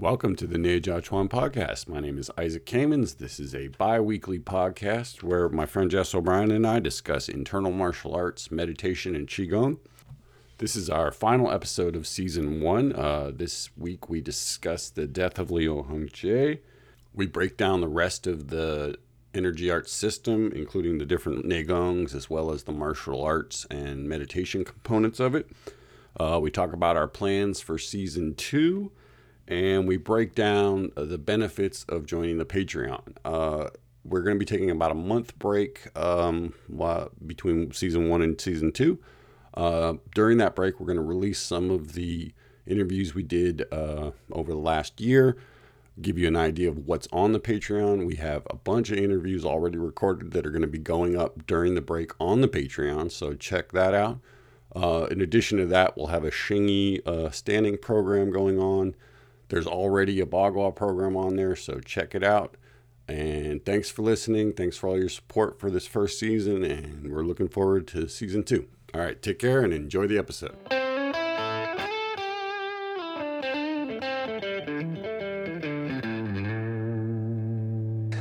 Welcome to the Neijiaquan podcast. My name is Isaac Kamens. This is a bi weekly podcast where my friend Jess O'Brien and I discuss internal martial arts, meditation, and Qigong. This is our final episode of season one. Uh, this week we discuss the death of Liu Hongjie. We break down the rest of the energy arts system, including the different Neigongs as well as the martial arts and meditation components of it. Uh, we talk about our plans for season two and we break down uh, the benefits of joining the Patreon. Uh, we're going to be taking about a month break um, between season one and season two. Uh, during that break, we're going to release some of the interviews we did uh, over the last year, give you an idea of what's on the Patreon. We have a bunch of interviews already recorded that are going to be going up during the break on the Patreon, so check that out. Uh, in addition to that, we'll have a Shingy uh, standing program going on. There's already a Bagua program on there, so check it out. And thanks for listening. Thanks for all your support for this first season, and we're looking forward to season two. All right, take care and enjoy the episode.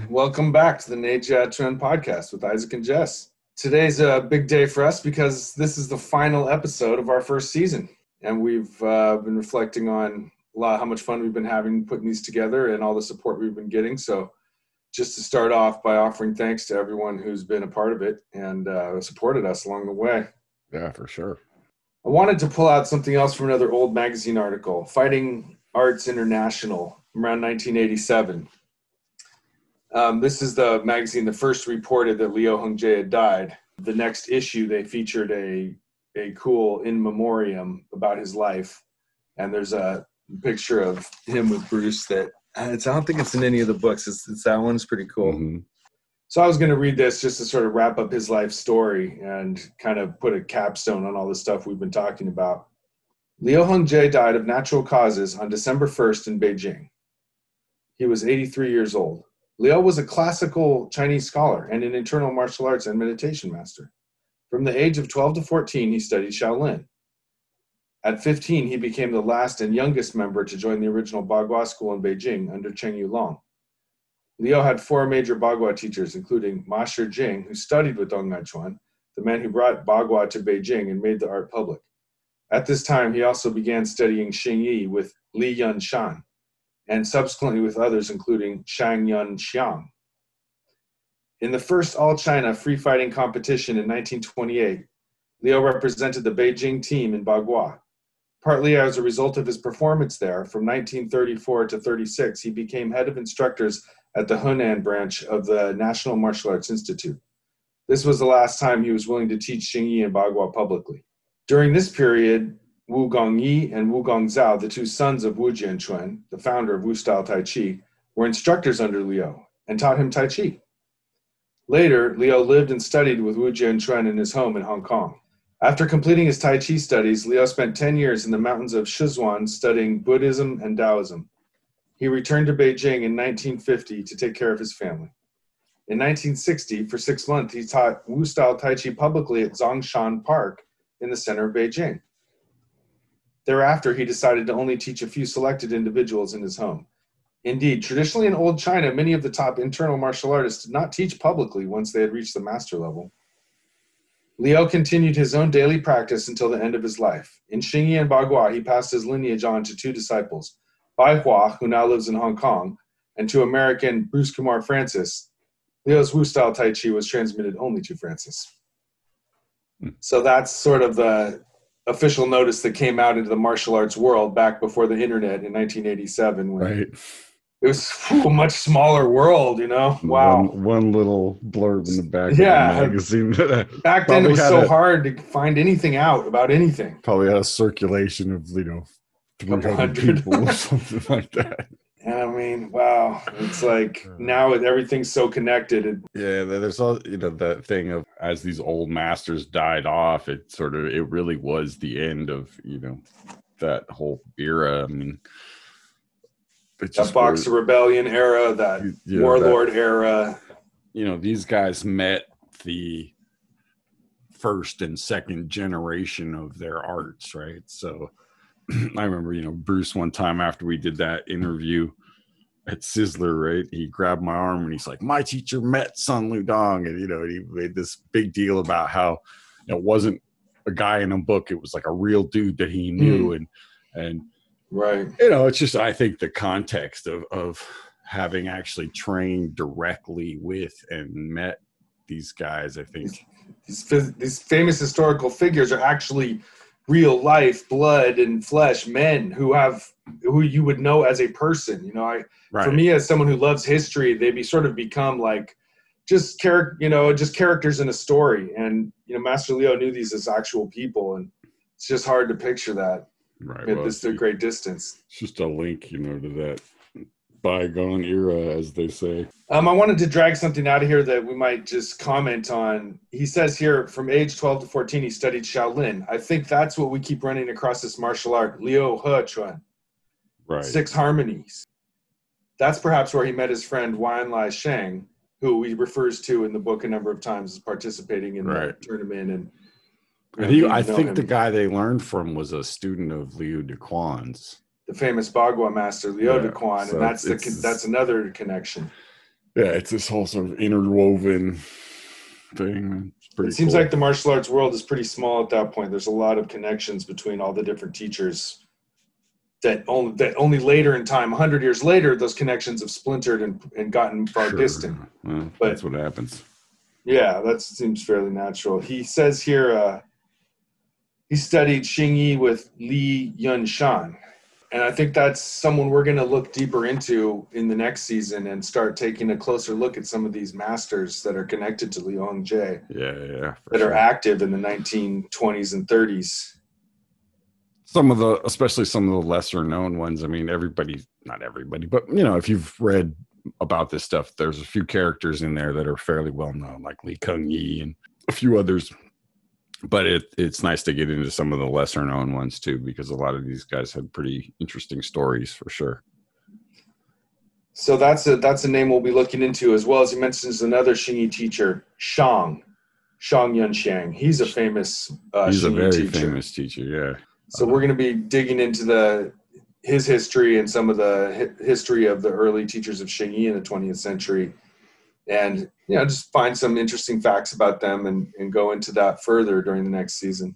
Welcome back to the Neijiaquan podcast with Isaac and Jess. Today's a big day for us because this is the final episode of our first season. And we've uh, been reflecting on a lot how much fun we've been having putting these together and all the support we've been getting. So, just to start off by offering thanks to everyone who's been a part of it and uh, supported us along the way. Yeah, for sure. I wanted to pull out something else from another old magazine article, Fighting Arts International, around 1987. Um, this is the magazine that first reported that Leo Hung Hongjie had died. The next issue, they featured a a cool in memoriam about his life, and there's a picture of him with Bruce that it's, I don't think it's in any of the books. It's, it's that one's pretty cool. Mm-hmm. So I was going to read this just to sort of wrap up his life story and kind of put a capstone on all the stuff we've been talking about. Liu Hongjie died of natural causes on December 1st in Beijing. He was 83 years old. Liu was a classical Chinese scholar and an internal martial arts and meditation master. From the age of 12 to 14, he studied Shaolin. At 15, he became the last and youngest member to join the original Bagua school in Beijing under Cheng Yulong. Liu had four major Bagua teachers, including Ma Shijing, who studied with Dong Haichuan, the man who brought Bagua to Beijing and made the art public. At this time, he also began studying Xingyi with Li Yun Shan, and subsequently with others, including Shang Yun Xiang. In the first All China free fighting competition in 1928, Liu represented the Beijing team in Bagua. Partly as a result of his performance there, from 1934 to 36, he became head of instructors at the Hunan branch of the National Martial Arts Institute. This was the last time he was willing to teach Xingyi and Bagua publicly. During this period, Wu Gongyi and Wu Gongzhao, the two sons of Wu Jianquan, the founder of Wu style Tai Chi, were instructors under Liu and taught him Tai Chi. Later, Liu lived and studied with Wu Jianquan in his home in Hong Kong. After completing his Tai Chi studies, Liu spent 10 years in the mountains of Sichuan studying Buddhism and Taoism. He returned to Beijing in 1950 to take care of his family. In 1960, for six months, he taught Wu style Tai Chi publicly at Zhongshan Park in the center of Beijing. Thereafter, he decided to only teach a few selected individuals in his home. Indeed, traditionally in Old China, many of the top internal martial artists did not teach publicly once they had reached the master level. Liu continued his own daily practice until the end of his life. In Xingyi and Bagua, he passed his lineage on to two disciples, Bai Hua, who now lives in Hong Kong, and to American Bruce Kumar Frantzis. Liu's Wu style Tai Chi was transmitted only to Frantzis. Hmm. So that's sort of the official notice that came out into the martial arts world back before the internet in 1987. When right it was whew, a much smaller world, you know. Wow, one, one little blurb in the back yeah. of the magazine. back then, it was so a, hard to find anything out about anything. Probably had a circulation of you know three hundred people or something like that. I mean, wow, it's like now with everything's so connected. Yeah, there's all you know that thing of as these old masters died off, it sort of it really was the end of you know that whole era. I mean that Boxer Rebellion era, that yeah, Warlord that, era. You know, these guys met the first and second generation of their arts, right? So I remember, you know, Bruce one time after we did that interview at Sizzler, right? He grabbed my arm and he's like, "My teacher met Sun Lutang," and you know, he made this big deal about how it wasn't a guy in a book; it was like a real dude that he knew, mm. and and right, you know, it's just I think the context of of having actually trained directly with and met these guys, I think these, these, these famous historical figures are actually real life blood and flesh men who have who you would know as a person you know i right. for me as someone who loves history they be sort of become like just character you know just characters in a story. And you know master leo knew these as actual people and it's just hard to picture that right at well, this great distance it's just a link you know to that bygone era, as they say. Um, I wanted to drag something out of here that we might just comment on. He says here, from age 12 to 14, he studied Shaolin. I think that's what we keep running across this martial art, Liu He Chuan. Right. Six harmonies. That's perhaps where he met his friend Wan Lai Sheng, who he refers to in the book a number of times as participating in right. the tournament and and he, I think him. the guy they learned from was a student of Liu Dequan's the famous Bagua master Liu yeah, Dequan, so and that's the that's another connection. Yeah, it's this whole sort of interwoven thing. it seems cool. like the martial arts world is pretty small at that point. There's a lot of connections between all the different teachers. That only that only later in time, hundred years later, those connections have splintered and, and gotten far sure. distant. Well, but that's what happens. Yeah, that seems fairly natural. He says here uh, he studied Xingyi with Li Yunshan and I think that's someone we're going to look deeper into in the next season and start taking a closer look at some of these masters that are connected to Liu Hongjie. Yeah, yeah. That sure. are active in the 1920s and 30s. Some of the, especially some of the lesser known ones. I mean, everybody, not everybody, but you know, if you've read about this stuff, there's a few characters in there that are fairly well known, like Li Cunyi and a few others but it it's nice to get into some of the lesser known ones too because a lot of these guys had pretty interesting stories for sure. So that's a that's a name we'll be looking into as well. As he mentions another Xingyi teacher Shang Shang Yunxiang he's a famous uh, he's a very teacher. famous teacher yeah. So we're going to be digging into the his history and some of the history of the early teachers of Xingyi in the 20th century and you know just find some interesting facts about them and, and go into that further during the next season.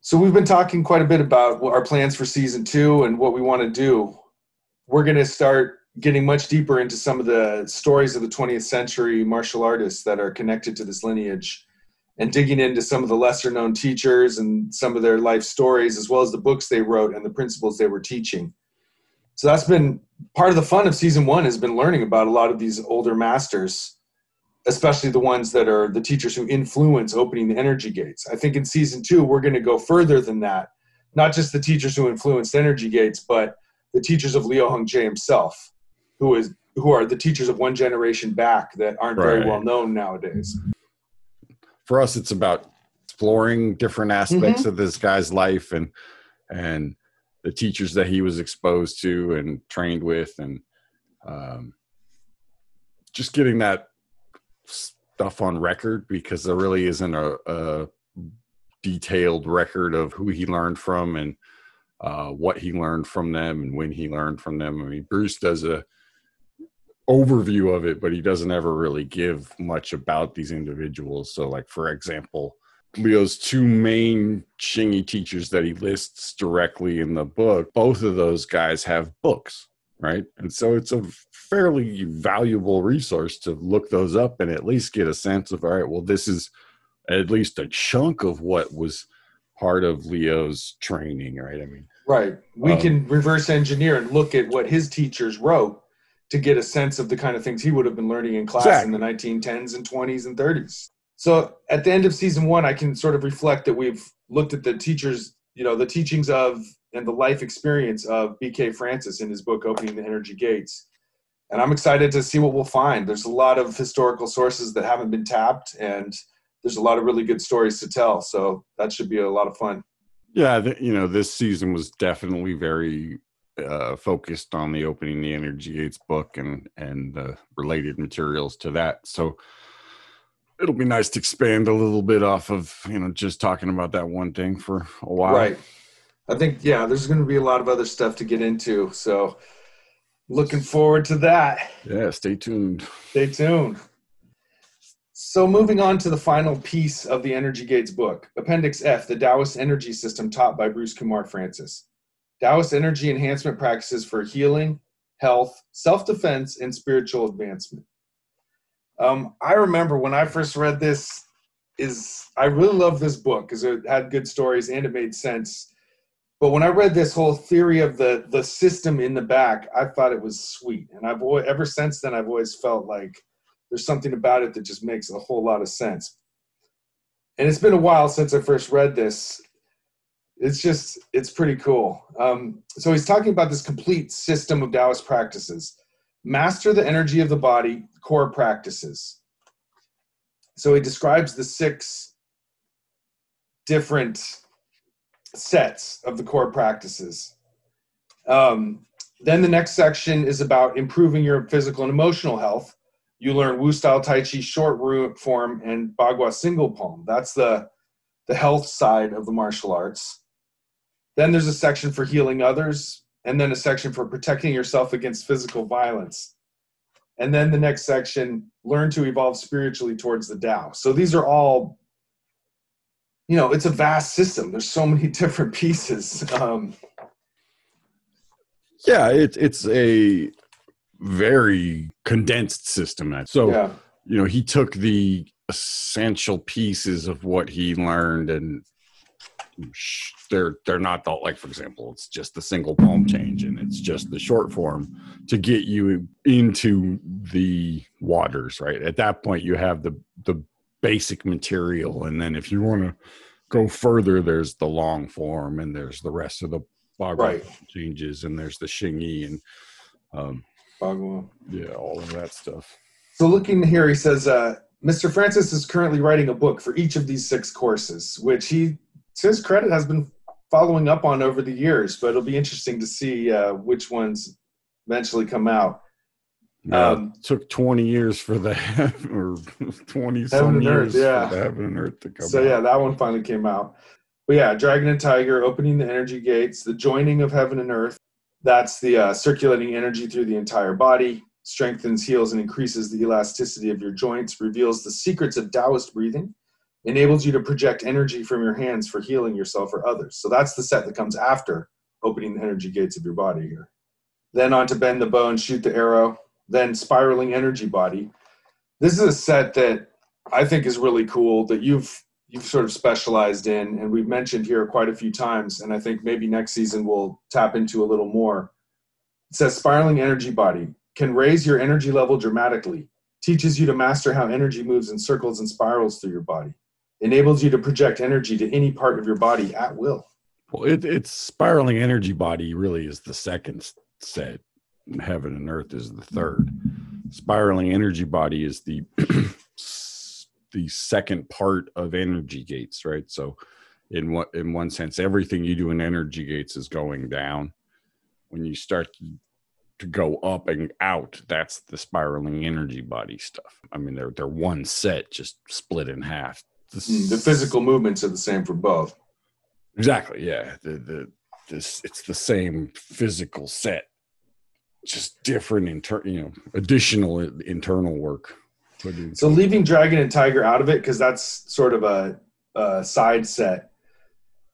So we've been talking quite a bit about our plans for season two and what we want to do. We're going to start getting much deeper into some of the stories of the 20th century martial artists that are connected to this lineage and digging into some of the lesser known teachers and some of their life stories as well as the books they wrote and the principles they were teaching. So that's been part of the fun of season one has been learning about a lot of these older masters especially the ones that are the teachers who influence opening the energy gates. I think in season two, we're going to go further than that. Not just the teachers who influenced energy gates, but the teachers of Leo Liu Hongjie himself, who is who are the teachers of one generation back that aren't right. very well known nowadays. For us, it's about exploring different aspects mm-hmm. of this guy's life and and the teachers that he was exposed to and trained with and um, just getting that stuff on record because there really isn't a, a detailed record of who he learned from and uh, what he learned from them and when he learned from them. I mean, Bruce does a overview of it, but he doesn't ever really give much about these individuals. So, like for example, Leo's two main Xingyi teachers that he lists directly in the book, both of those guys have books right? And so it's a fairly valuable resource to look those up and at least get a sense of all right, well, this is at least a chunk of what was part of Leo's training, right? I mean, right. We um, can reverse engineer and look at what his teachers wrote to get a sense of the kind of things he would have been learning in class exactly. in the 1910s and 20s and 30s. So at the end of season one, I can sort of reflect that we've looked at the teachers, you know, the teachings of and the life experience of BK Frantzis in his book Opening the Energy Gates. And I'm excited to see what we'll find. There's a lot of historical sources that haven't been tapped, and there's a lot of really good stories to tell. So that should be a lot of fun. Yeah, the, you know, this season was definitely very uh, focused on the Opening the Energy Gates book and and the related materials to that. So it'll be nice to expand a little bit off of you know just talking about that one thing for a while. Right. I think yeah, there's going to be a lot of other stuff to get into. So looking forward to that. Yeah, stay tuned. Stay tuned. So moving on to the final piece of the Energy Gates book, Appendix F, the Taoist Energy System taught by Bruce Kumar Frantzis. Taoist energy enhancement practices for healing, health, self-defense, and spiritual advancement. Um, I remember when I first read this, is I really love this book because it had good stories and it made sense. But when I read this whole theory of the the system in the back, I thought it was sweet, and I've always, ever since then I've always felt like there's something about it that just makes a whole lot of sense. And it's been a while since I first read this. It's just it's pretty cool. Um, so he's talking about this complete system of Taoist practices. Master the energy of the body, core practices. So he describes the six different sets of the core practices. Um, then the next section is about improving your physical and emotional health. You learn Wu style Tai Chi short form and Bagua single palm. That's the the health side of the martial arts. Then there's a section for healing others, and then a section for protecting yourself against physical violence. And then the next section, learn to evolve spiritually towards the Tao. So these are all you know it's a vast system. There's so many different pieces. Um, yeah it's it's a very condensed system. So yeah. you know he took the essential pieces of what he learned and they're they're not the, like for example it's just the single palm change and it's just the short form to get you into the waters right? At that point you have the the basic material and then if you want to go further there's the long form and there's the rest of the right. changes and there's the Xingyi and um Bagua. yeah all of that stuff so looking here he says uh Mr. Frantzis is currently writing a book for each of these six courses, which he, to his credit, has been following up on over the years. But it'll be interesting to see uh, which ones eventually come out. Yeah, um, took 20 years for the or 20 some years Earth, yeah. for the Heaven and Earth to come so, out. yeah, that one finally came out. But yeah, Dragon and Tiger, opening the energy gates, the joining of heaven and earth. That's the uh, circulating energy through the entire body, strengthens, heals, and increases the elasticity of your joints, reveals the secrets of Taoist breathing, enables you to project energy from your hands for healing yourself or others. So that's the set that comes after opening the energy gates of your body here. Then on to bend the bow and shoot the arrow then spiraling energy body. This is a set that I think is really cool that you've you've sort of specialized in and we've mentioned here quite a few times and I think maybe next season we'll tap into a little more. It says spiraling energy body can raise your energy level dramatically, teaches you to master how energy moves in circles and spirals through your body, enables you to project energy to any part of your body at will. Well, it, it's spiraling energy body really is the second set heaven and earth is the third. Spiraling energy body is the the second part of energy gates, right? So in what in one sense, everything you do in energy gates is going down. When you start to go up and out, that's the spiraling energy body stuff. I mean, they're they're one set, just split in half. The, hmm, the physical movements are the same for both. Exactly. Yeah. The the this it's the same physical set just different inter you know additional internal work. So leaving dragon and tiger out of it because that's sort of a, a, side set.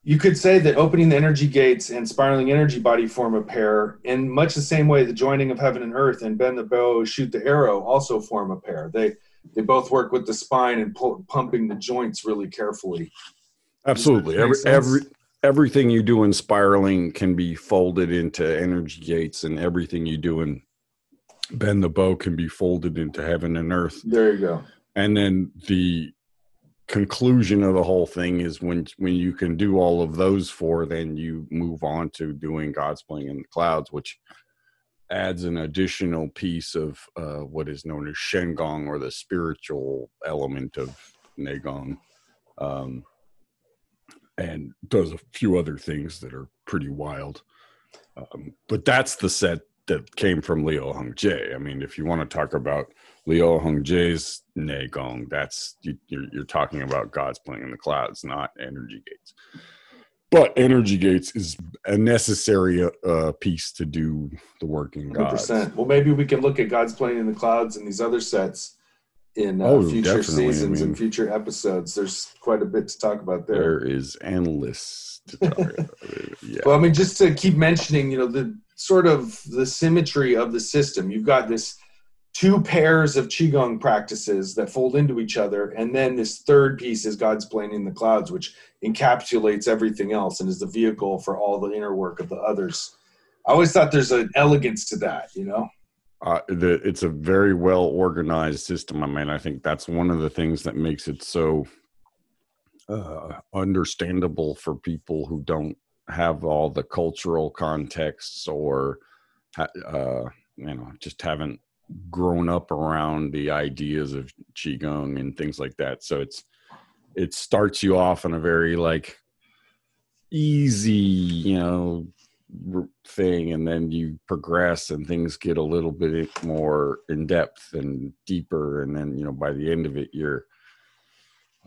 You could say that opening the energy gates and spiraling energy body form a pair in much the same way the joining of heaven and earth and bend the bow shoot the arrow also form a pair. They they both work with the spine and pull, pumping the joints really carefully. Absolutely. Every every everything you do in spiraling can be folded into energy gates and everything you do in bend the bow can be folded into heaven and earth. There you go. And then the conclusion of the whole thing is when when you can do all of those four then you move on to doing god's playing in the clouds which adds an additional piece of uh, what is known as shengong or the spiritual element of neigong um, and does a few other things that are pretty wild. Um, but that's the set that came from Leo Hung Jie. I mean, if you want to talk about Liu Hung Jie's Neigong, that's you, you're, you're talking about God's playing in the clouds, not energy gates. but energy gates is a necessary uh, piece to do the working gods. 100%. Well, maybe we can look at God's playing in the clouds and these other sets in uh, oh, future seasons I mean, and future episodes. There's quite a bit to talk about there. There is endless to talk about. Yeah. Well, I mean, just to keep mentioning, you know, the sort of the symmetry of the system. You've got this two pairs of qigong practices that fold into each other and then this third piece is god's plane in the clouds which encapsulates everything else and is the vehicle for all the inner work of the others i always thought there's an elegance to that you know uh, the, it's a very well organized system. I mean i think that's one of the things that makes it so uh, understandable for people who don't have all the cultural contexts or uh, you know just haven't grown up around the ideas of qigong and things like that. So it's it starts you off on a very like easy you know thing and then you progress and things get a little bit more in depth and deeper and then you know by the end of it you're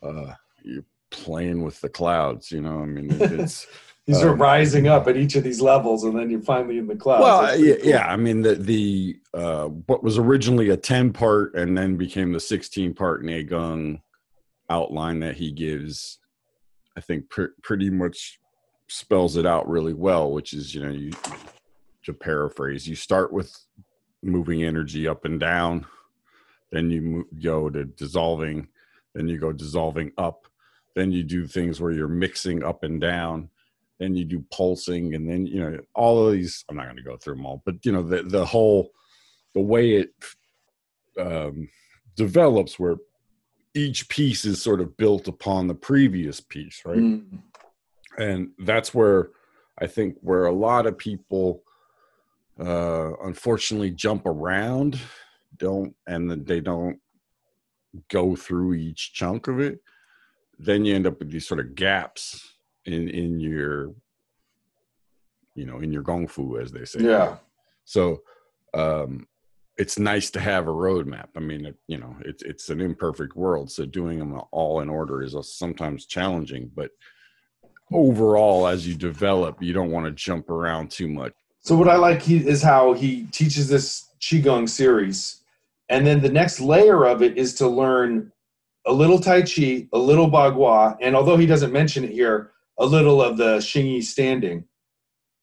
uh you're playing with the clouds you know i mean it's these um, are rising up at each of these levels and then you're finally in the clouds well yeah, cool. yeah i mean the the uh what was originally a 10 part and then became the 16 part neigong outline that he gives i think pr- pretty much spells it out really well which is you know you to paraphrase you start with moving energy up and down then you go to dissolving then you go dissolving up then you do things where you're mixing up and down then you do pulsing and then you know all of these i'm not going to go through them all but you know the the whole the way it um, develops where each piece is sort of built upon the previous piece right mm. And that's where i think where a lot of people uh unfortunately jump around don't and they don't go through each chunk of it then you end up with these sort of gaps in in your you know in your gong fu as they say. Yeah. So um it's nice to have a roadmap. I mean it, you know it's it's an imperfect world so doing them all in order is sometimes challenging but overall as you develop you don't want to jump around too much so what i like he, is how he teaches this qigong series and then the next layer of it is to learn a little tai chi a little bagua and although he doesn't mention it here a little of the Xingyi standing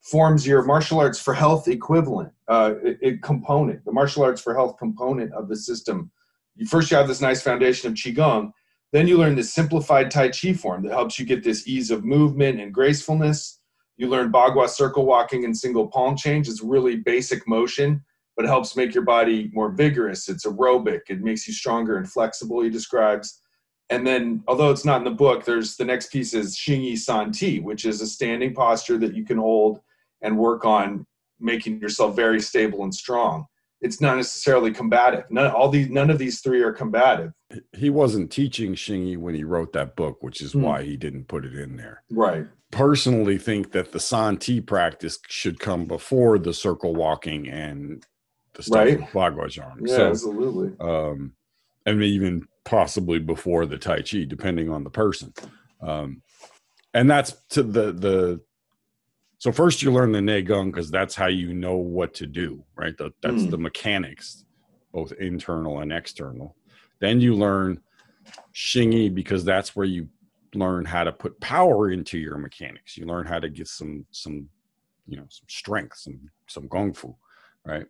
forms your martial arts for health equivalent uh, it, it component, the martial arts for health component of the system. You first you have this nice foundation of qigong, then you learn the simplified Tai Chi form that helps you get this ease of movement and gracefulness. You learn Bagua circle walking and single palm change. It's really basic motion, but it helps make your body more vigorous. It's aerobic. It makes you stronger and flexible. He describes and then although it's not in the book there's the next piece is Xingyi San Ti, which is a standing posture that you can hold and work on making yourself very stable and strong it's not necessarily combative none all these none of these three are combative he wasn't teaching Xingyi when he wrote that book which is mm. why he didn't put it in there right personally think that the San Ti practice should come before the circle walking and the stuff right? with Bagua Yeah, so, absolutely. Um, and even possibly before the Tai Chi, depending on the person. Um, and that's to the the. So first you learn the Neigong because that's how you know what to do, right? The, that's mm. the mechanics, both internal and external. Then you learn Xingyi because that's where you learn how to put power into your mechanics. You learn how to get some some you know some strength, some some gong fu, right?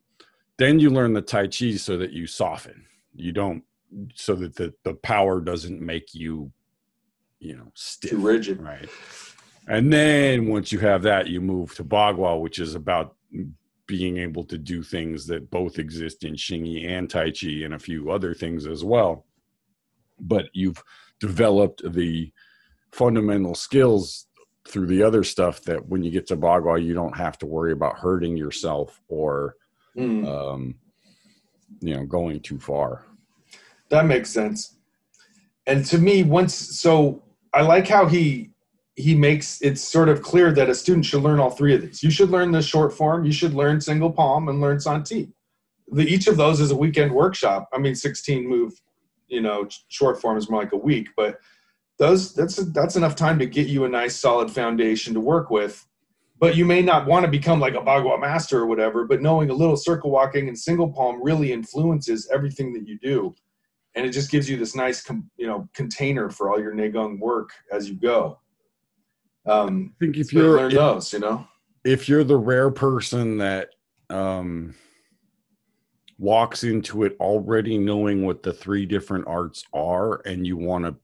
Then you learn the Tai Chi so that you soften. You don't so that the, the power doesn't make you you know stiff too rigid right and then once you have that you move to bagua which is about being able to do things that both exist in Xingyi and Tai Chi and a few other things as well. But you've developed the fundamental skills through the other stuff that when you get to Bagua, you don't have to worry about hurting yourself or, mm. um, you know, going too far. That makes sense. And to me, once so I like how he he makes it sort of clear that a student should learn all three of these. You should learn the short form, you should learn single palm, and learn San Ti. The, each of those is a weekend workshop. I mean, 16 move, you know, short form is more like a week, but those that's that's enough time to get you a nice solid foundation to work with. But you may not want to become like a Bagua master or whatever. But knowing a little circle walking and single palm really influences everything that you do, and it just gives you this nice you know container for all your Neigong work as you go. Um, I think if you're learn those, you know, if you're the rare person that um, walks into it already knowing what the three different arts are, and you want to,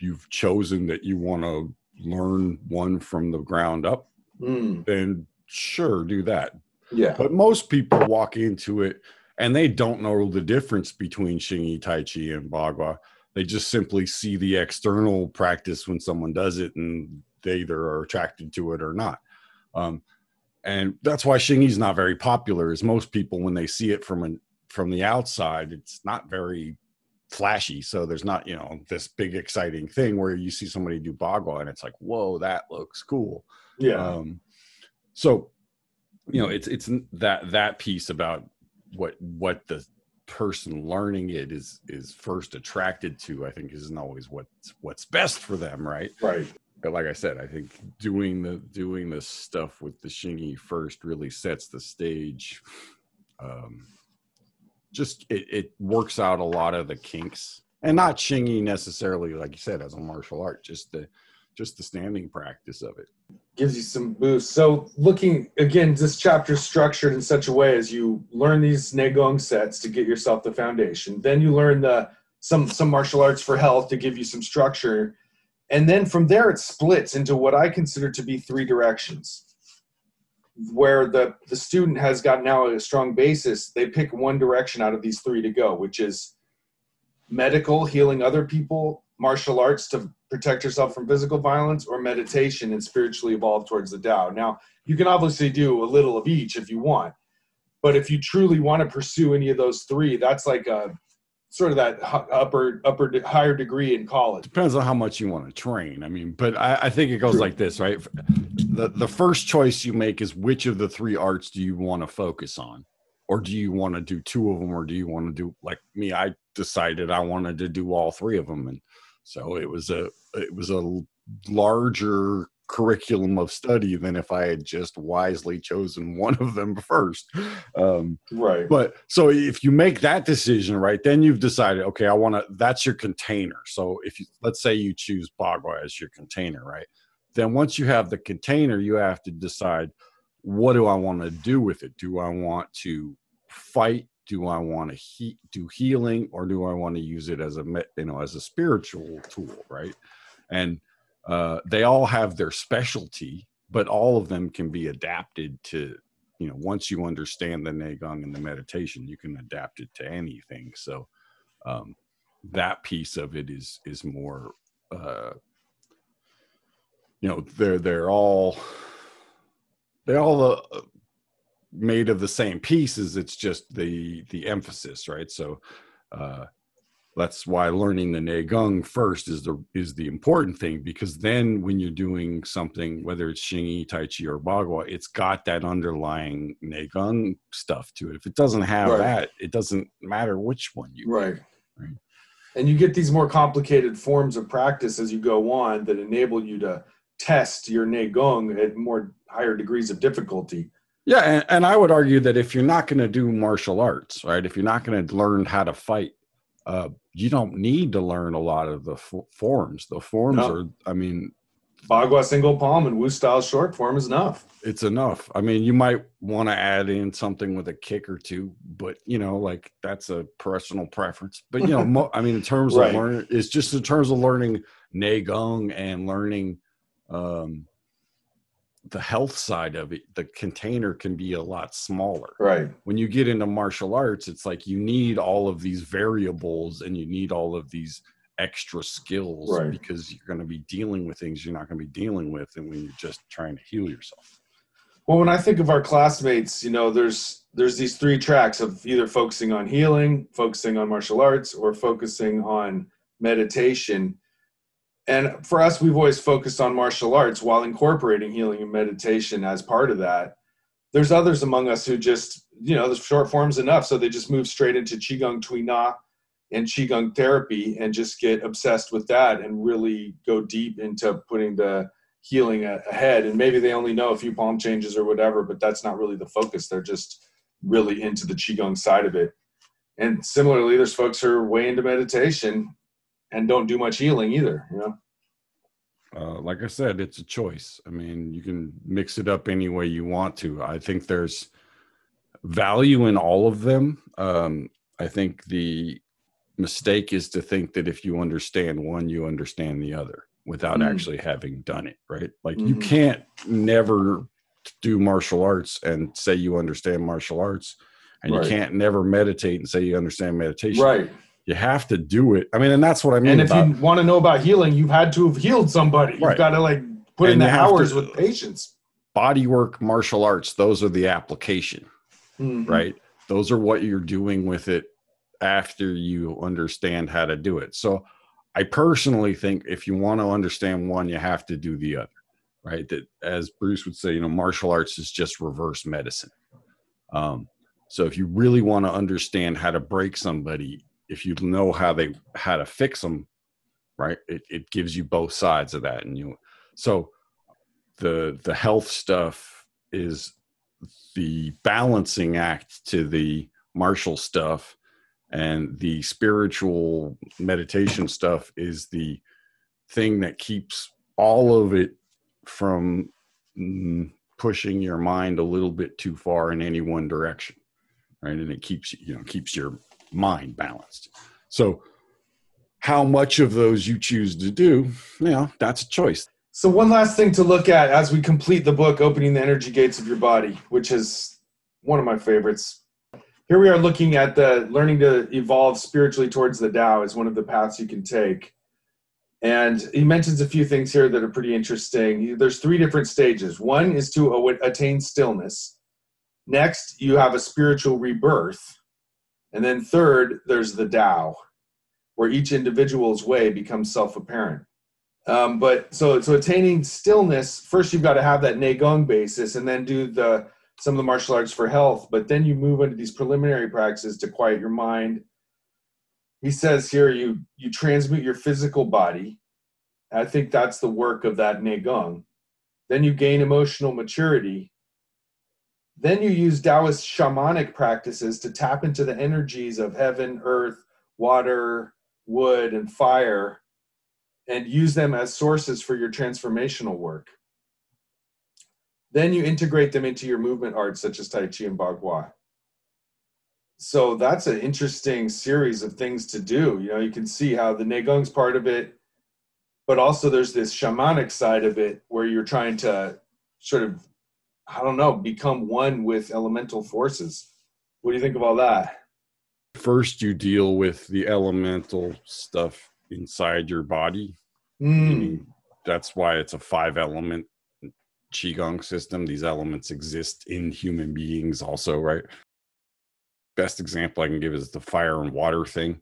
you've chosen that you want to learn one from the ground up, mm. then sure, do that. Yeah. But most people walk into it and they don't know the difference between Xingyi, Tai Chi, and Bagua. They just simply see the external practice when someone does it and they either are attracted to it or not. Um, and that's why is not very popular. Is most people when they see it from an from the outside, it's not very flashy. So there's not you know this big exciting thing where you see somebody do Bagua and it's like, whoa, that looks cool. Yeah. Um, so you know, it's it's that that piece about what what the person learning it is is first attracted to i think isn't always what's what's best for them right right like I said, I think doing the doing the stuff with the Xingyi first really sets the stage. Um, just it, it works out a lot of the kinks, and not Xingyi necessarily, like you said, as a martial art, just the just the standing practice of it gives you some boost. So looking again, this chapter structured in such a way as you learn these Neigong sets to get yourself the foundation. Then you learn the some some martial arts for health to give you some structure and then from there, it splits into what I consider to be three directions. Where the, the student has got now a strong basis, they pick one direction out of these three to go, which is medical, healing other people, martial arts to protect yourself from physical violence, or meditation and spiritually evolve towards the Tao. Now, you can obviously do a little of each if you want, but if you truly want to pursue any of those three, that's like a sort of that upper upper higher degree in college. Depends on how much you want to train. I mean but i, I think it goes True. like this right? The the first choice you make is which of the three arts do you want to focus on? Or do you want to do two of them or do you want to do like me i decided i wanted to do all three of them and so it was a it was a larger curriculum of study than if I had just wisely chosen one of them first. Um, right. But so if you make that decision, right, then you've decided, okay, I want to, that's your container. So if you, let's say you choose Bagua as your container, right? Then once you have the container, you have to decide, what do I want to do with it? Do I want to fight? Do I want to he- do healing or do I want to use it as a, you know, as a spiritual tool, right? And, uh, they all have their specialty, but all of them can be adapted to, you know, once you understand the Neigong and the meditation, you can adapt it to anything. So um, that piece of it is is more, uh, you know, they're they're all they're all uh, made of the same pieces. It's just the the emphasis, right? So. Uh, that's why learning the Neigong first is the is the important thing because then when you're doing something, whether it's Xingyi, Tai Chi, or Bagua, it's got that underlying Neigong stuff to it. If it doesn't have right. that, it doesn't matter which one you right. right. And you get these more complicated forms of practice as you go on that enable you to test your Neigong at more higher degrees of difficulty. Yeah, and, and I would argue that if you're not going to do martial arts, right, if you're not going to learn how to fight uh, you don't need to learn a lot of the f- forms. The forms no. are, I mean, Bagua single palm and Wu style short form is enough. It's enough. I mean, you might want to add in something with a kick or two, but you know, like that's a personal preference. But you know, mo- I mean, in terms right. of learning, it's just in terms of learning Neigong and learning um, the health side of it, the container can be a lot smaller. Right. When you get into martial arts, it's like you need all of these variables and you need all of these extra skills right. because you're going to be dealing with things you're not going to be dealing with and when you're just trying to heal yourself. Well, when I think of our classmates, you know, there's there's these three tracks of either focusing on healing, focusing on martial arts, or focusing on meditation and for us we've always focused on martial arts while incorporating healing and meditation as part of that. There's others among us who just you know the short form's enough so they just move straight into qigong tui na and qigong therapy and just get obsessed with that and really go deep into putting the healing ahead. And maybe they only know a few palm changes or whatever but that's not really the focus. They're just really into the qigong side of it. And similarly there's folks who are way into meditation and don't do much healing either you know? Uh, like i said it's a choice. I mean you can mix it up any way you want to. I think there's value in all of them. Um, i think the mistake is to think that if you understand one you understand the other without mm. actually having done it right? Like mm-hmm. you can't never do martial arts and say you understand martial arts and right. you can't never meditate and say you understand meditation. Right you have to do it i mean and that's what i mean and if about, you want to know about healing you've had to have healed somebody right. you've got to like put and in the hours to, with patience body work martial arts those are the application mm-hmm. right those are what you're doing with it after you understand how to do it so I personally think if you want to understand one, you have to do the other, right? That, as Bruce would say, you know, martial arts is just reverse medicine. Um, so if you really want to understand how to break somebody, if you know how they how to fix them, right? It, it gives you both sides of that, and you. So the the health stuff is the balancing act to the martial stuff and the spiritual meditation stuff is the thing that keeps all of it from mm, pushing your mind a little bit too far in any one direction right and it keeps you know keeps your mind balanced so how much of those you choose to do you know that's a choice so one last thing to look at as we complete the book opening the energy gates of your body which is one of my favorites here we are looking at the learning to evolve spiritually towards the Tao is one of the paths you can take. And he mentions a few things here that are pretty interesting. There's three different stages. One is to attain stillness. Next, you have a spiritual rebirth. And then third, there's the Tao, where each individual's way becomes self-apparent. Um, but so so attaining stillness, first you've got to have that Neigong basis, and then do the some of the martial arts for health, but then you move into these preliminary practices to quiet your mind. He says here you you transmute your physical body. I think that's the work of that Neigong. Then you gain emotional maturity. Then you use Taoist shamanic practices to tap into the energies of heaven, earth, water, wood, and fire and use them as sources for your transformational work. Then you integrate them into your movement arts, such as Tai Chi and Bagua. So that's an interesting series of things to do. You know, you can see how the Neigong's part of it, but also there's this shamanic side of it where you're trying to sort of, I don't know, become one with elemental forces. What do you think of all that? First, you deal with the elemental stuff inside your body. Mm. That's why it's a five element qigong system these elements exist in human beings also right best example i can give is the fire and water thing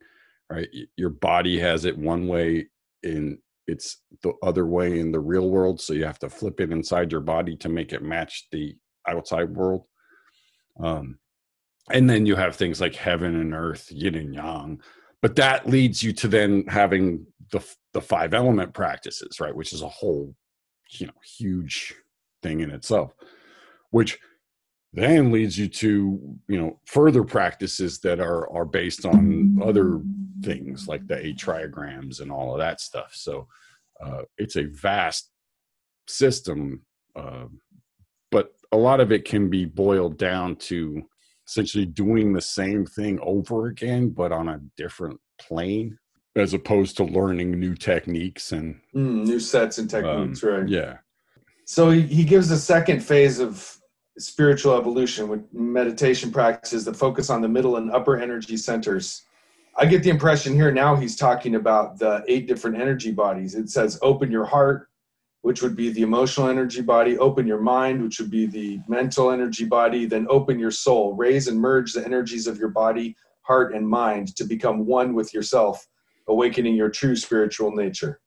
right your body has it one way in it's the other way in the real world so you have to flip it inside your body to make it match the outside world. Um and then you have things like heaven and earth yin and yang but that leads you to then having the the five element practices right which is a whole you know huge thing in itself, which then leads you to you know further practices that are are based on other things like the eight trigrams and all of that stuff. So uh, it's a vast system, uh, but a lot of it can be boiled down to essentially doing the same thing over again, but on a different plane as opposed to learning new techniques and mm, new sets and techniques, um, right? Yeah. So he, he gives a second phase of spiritual evolution with meditation practices that focus on the middle and upper energy centers. I get the impression here now he's talking about the eight different energy bodies. It says open your heart, which would be the emotional energy body, open your mind, which would be the mental energy body, then open your soul, raise and merge the energies of your body, heart, and mind to become one with yourself, awakening your true spiritual nature.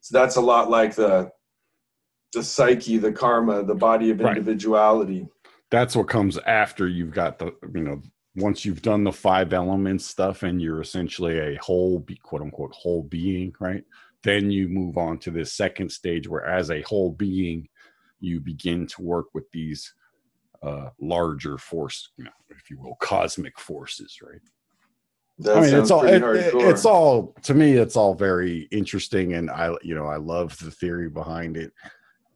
So that's a lot like the the psyche, the karma, the body of individuality. Right. That's what comes after you've got the you know once you've done the five elements stuff and you're essentially a whole be quote unquote whole being right? Then you move on to this second stage where as a whole being you begin to work with these uh, larger force you know, if you will cosmic forces right? That I mean, it's all it, it's all to me. It's all very interesting, and I, you know, I love the theory behind it,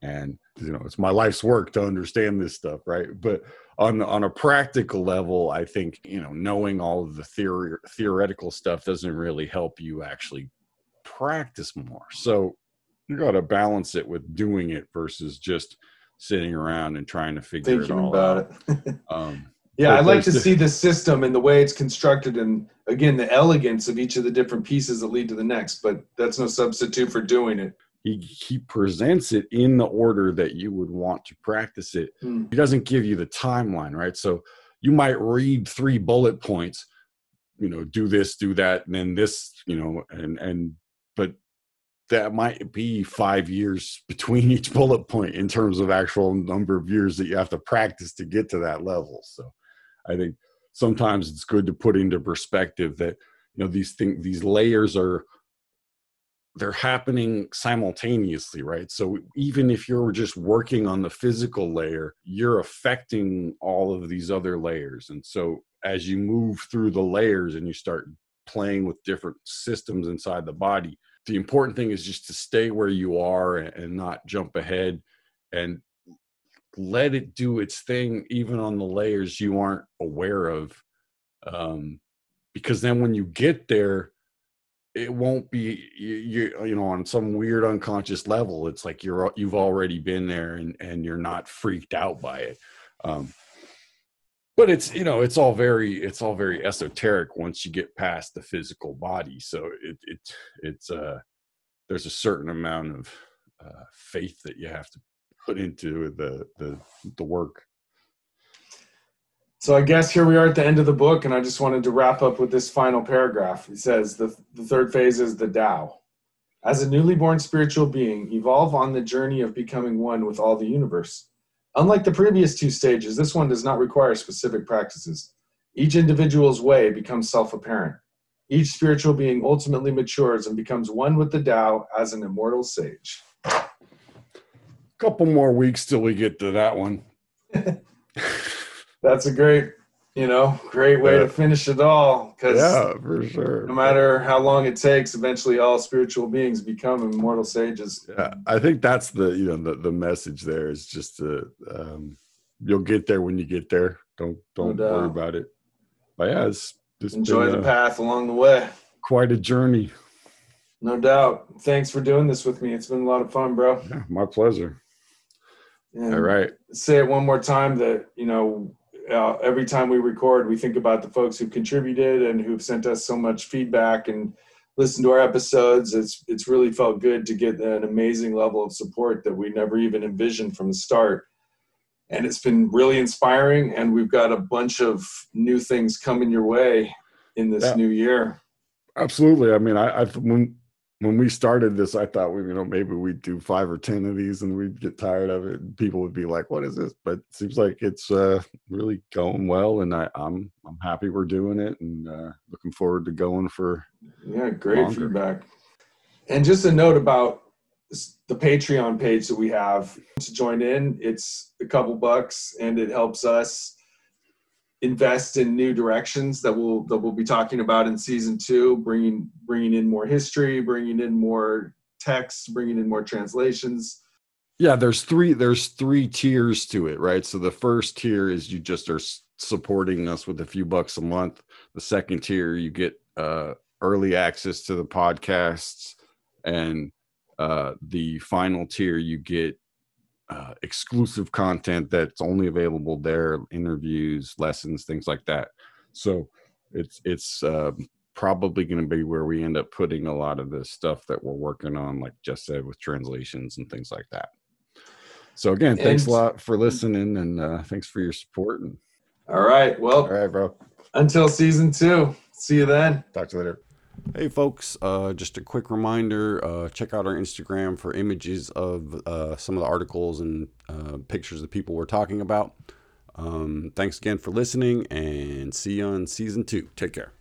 and you know, it's my life's work to understand this stuff, right? But on on a practical level, I think you know, knowing all of the theory theoretical stuff doesn't really help you actually practice more. So you got to balance it with doing it versus just sitting around and trying to figure thinking it all about out. it. Um, Yeah, I like to see the system and the way it's constructed, and again, the elegance of each of the different pieces that lead to the next. But that's no substitute for doing it. He he presents it in the order that you would want to practice it. Hmm. He doesn't give you the timeline, right? So you might read three bullet points, you know, do this, do that, and then this, you know, and and but that might be five years between each bullet point in terms of actual number of years that you have to practice to get to that level. So I think sometimes it's good to put into perspective that you know these things these layers are they're happening simultaneously right? So even if you're just working on the physical layer you're affecting all of these other layers. And so as you move through the layers and you start playing with different systems inside the body the important thing is just to stay where you are and, not jump ahead and let it do its thing even on the layers you aren't aware of. Um, because then when you get there it won't be you, you you know on some weird unconscious level it's like you're you've already been there and and you're not freaked out by it um but it's you know it's all very it's all very esoteric once you get past the physical body so it it it's uh there's a certain amount of uh faith that you have to put into the the the work So I guess here we are at the end of the book, and I just wanted to wrap up with this final paragraph. He says the, the third phase is the Tao. As a newly born spiritual being, evolve on the journey of becoming one with all the universe. Unlike the previous two stages, this one does not require specific practices. Each individual's way becomes self apparent. Each spiritual being ultimately matures and becomes one with the Tao as an immortal sage. A couple more weeks till we get to that one That's a great, you know, great way Yeah. to finish it all. Because yeah for sure no matter how long it takes, eventually all spiritual beings become immortal sages. Yeah, I think that's the you know the the message there is just to um, you'll get there when you get there. Don't don't No worry about it. But yeah, it's it's Enjoy been, the uh, path along the way. quite a journey. No doubt. Thanks for doing this with me. It's been a lot of fun, bro. Yeah, my pleasure. And All right. Say it one more time that, you know, uh, every time we record, we think about the folks who've contributed and who've sent us so much feedback and listened to our episodes. It's it's really felt good to get an amazing level of support that we never even envisioned from the start. And it's been really inspiring. And we've got a bunch of new things coming your way in this Yeah. new year. Absolutely. I mean, I, I when when we started this, I thought we you know maybe we'd do five or ten of these and we'd get tired of it. And people would be like, "What is this?" But it seems like it's uh, really going well, and I, I'm I'm happy we're doing it, and uh, looking forward to going for Yeah, great Longer. feedback. And just a note about the Patreon page that we have to join in. It's a couple bucks, and it helps us invest in new directions that we'll that we'll be talking about in season two, bringing bringing in more history, bringing in more text, bringing in more translations. Yeah, there's three there's three tiers to it, right? So the first tier is you just are supporting us with a few bucks a month. The second tier you get uh early access to the podcasts and uh the final tier you get uh exclusive content that's only available there, interviews, lessons, things like that. So it's it's um probably going to be where we end up putting a lot of the stuff that we're working on like just said with translations and things like that so again thanks And- a lot for listening and uh, thanks for your support and All right. Well, all right bro until season two. See you then. talk to you later hey folks uh, just a quick reminder uh, check out our instagram for images of uh, some of the articles and uh, pictures of people we're talking about Um, thanks again for listening and see you on season two. Take care.